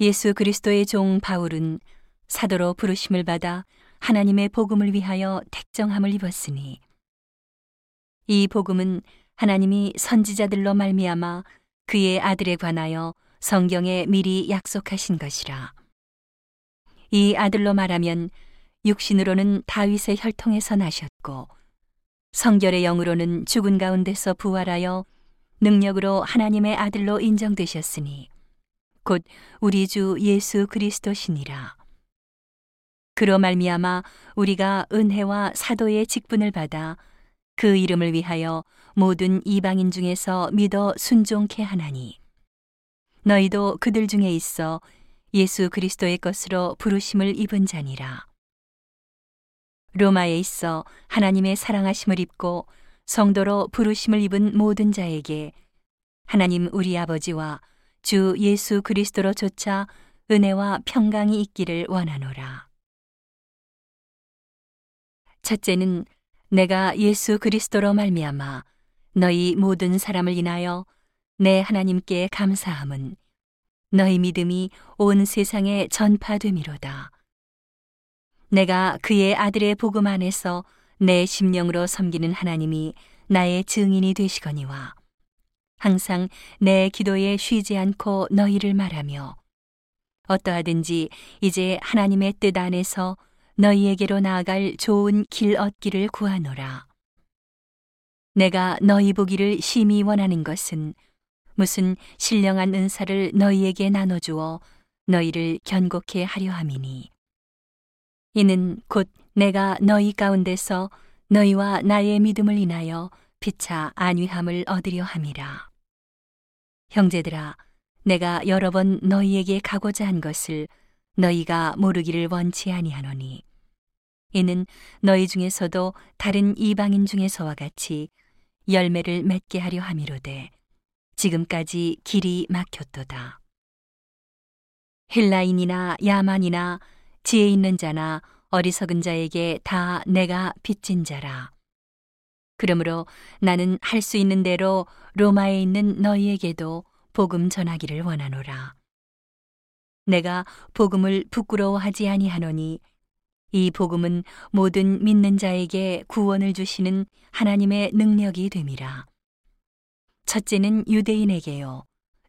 예수 그리스도의 종 바울은 사도로 부르심을 받아 하나님의 복음을 위하여 택정함을 입었으니 이 복음은 하나님이 선지자들로 말미암아 그의 아들에 관하여 성경에 미리 약속하신 것이라. 이 아들로 말하면 육신으로는 다윗의 혈통에서 나셨고 성결의 영으로는 죽은 가운데서 부활하여 능력으로 하나님의 아들로 인정되셨으니 곧 우리 주 예수 그리스도시니라. 그로 말미암아 우리가 은혜와 사도의 직분을 받아 그 이름을 위하여 모든 이방인 중에서 믿어 순종케 하나니 너희도 그들 중에 있어 예수 그리스도의 것으로 부르심을 입은 자니라. 로마에 있어 하나님의 사랑하심을 입고 성도로 부르심을 입은 모든 자에게 하나님 우리 아버지와 주 예수 그리스도로조차 은혜와 평강이 있기를 원하노라. 첫째는 내가 예수 그리스도로 말미암아 너희 모든 사람을 인하여 내 하나님께 감사함은 너희 믿음이 온 세상에 전파됨이로다. 내가 그의 아들의 복음 안에서 내 심령으로 섬기는 하나님이 나의 증인이 되시거니와 항상 내 기도에 쉬지 않고 너희를 말하며 어떠하든지 이제 하나님의 뜻 안에서 너희에게로 나아갈 좋은 길 얻기를 구하노라. 내가 너희 보기를 심히 원하는 것은 무슨 신령한 은사를 너희에게 나눠주어 너희를 견고케 하려 함이니 이는 곧 내가 너희 가운데서 너희와 나의 믿음을 인하여 피차 안위함을 얻으려 함이라. 형제들아, 내가 여러 번 너희에게 가고자 한 것을 너희가 모르기를 원치 아니하노니 이는 너희 중에서도 다른 이방인 중에서와 같이 열매를 맺게 하려 함이로되 지금까지 길이 막혔도다. 헬라인이나 야만이나 지혜 있는 자나 어리석은 자에게 다 내가 빚진 자라. 그러므로 나는 할 수 있는 대로 로마에 있는 너희에게도 복음 전하기를 원하노라. 내가 복음을 부끄러워하지 아니하노니 이 복음은 모든 믿는 자에게 구원을 주시는 하나님의 능력이 됨이라. 첫째는 유대인에게요,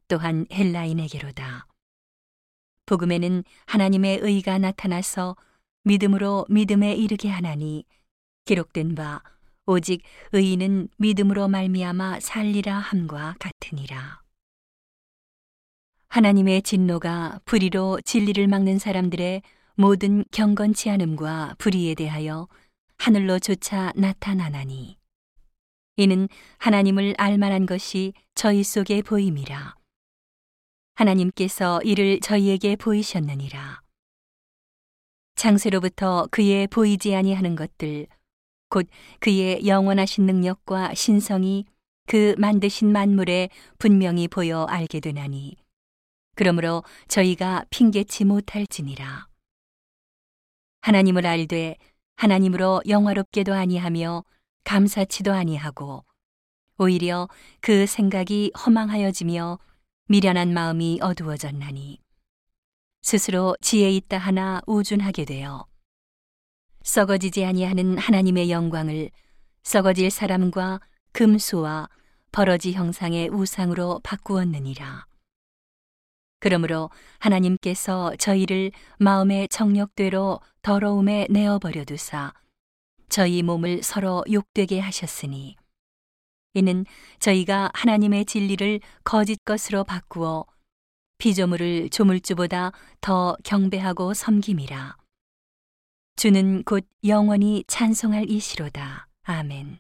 또한 헬라인에게로다. 복음에는 하나님의 의가 나타나서 믿음으로 믿음에 이르게 하나니 기록된 바 오직 의인은 믿음으로 말미암아 살리라 함과 같으니라. 하나님의 진노가 불의로 진리를 막는 사람들의 모든 경건치 않음과 불의에 대하여 하늘로조차 나타나나니 이는 하나님을 알만한 것이 저희 속에 보임이라. 하나님께서 이를 저희에게 보이셨느니라. 장세로부터 그의 보이지 아니하는 것들, 곧 그의 영원하신 능력과 신성이 그 만드신 만물에 분명히 보여 알게 되나니, 그러므로 저희가 핑계치 못할지니라. 하나님을 알되 하나님으로 영화롭게도 아니하며 감사치도 아니하고, 오히려 그 생각이 허망하여지며 미련한 마음이 어두워졌나니 스스로 지혜 있다 하나 우준하게 되어 썩어지지 아니하는 하나님의 영광을 썩어질 사람과 금수와 버러지 형상의 우상으로 바꾸었느니라. 그러므로 하나님께서 저희를 마음의 정력대로 더러움에 내어 버려 두사 저희 몸을 서로 욕되게 하셨으니 이는 저희가 하나님의 진리를 거짓 것으로 바꾸어 피조물을 조물주보다 더 경배하고 섬김이라. 주는 곧 영원히 찬송할 이시로다. 아멘.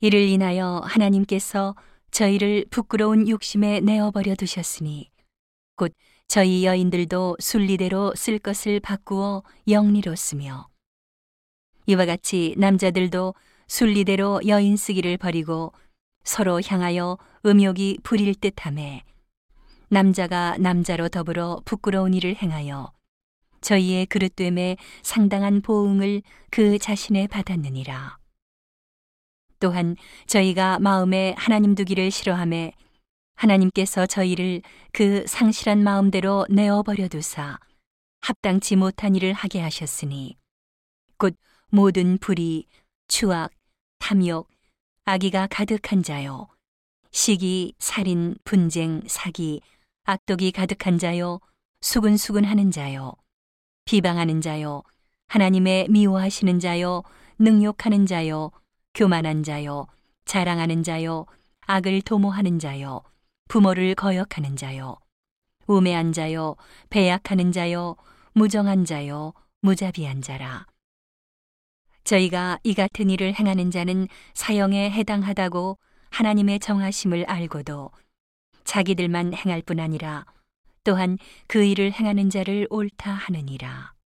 이를 인하여 하나님께서 저희를 부끄러운 욕심에 내어버려 두셨으니 곧 저희 여인들도 순리대로 쓸 것을 바꾸어 영리로 쓰며 이와 같이 남자들도 순리대로 여인 쓰기를 버리고 서로 향하여 음욕이 부릴 듯함에 남자가 남자로 더불어 부끄러운 일을 행하여 저희의 그릇됨에 상당한 보응을 그 자신에 받았느니라. 또한 저희가 마음에 하나님 두기를 싫어함에 하나님께서 저희를 그 상실한 마음대로 내어버려 두사 합당치 못한 일을 하게 하셨으니 곧 모든 불의, 추악, 탐욕, 악의가 가득한 자요. 시기, 살인, 분쟁, 사기, 악독이 가득한 자요. 수근수근 하는 자요. 비방하는 자요. 하나님의 미워하시는 자요. 능욕하는 자요 교만한 자요 자랑하는 자요 악을 도모하는 자요 부모를 거역하는 자요 우매한 자요 배약하는 자요 무정한 자요 무자비한 자라 저희가 이 같은 일을 행하는 자는 사형에 해당하다고 하나님의 정하심을 알고도 자기들만 행할 뿐 아니라 또한 그 일을 행하는 자를 옳다 하느니라.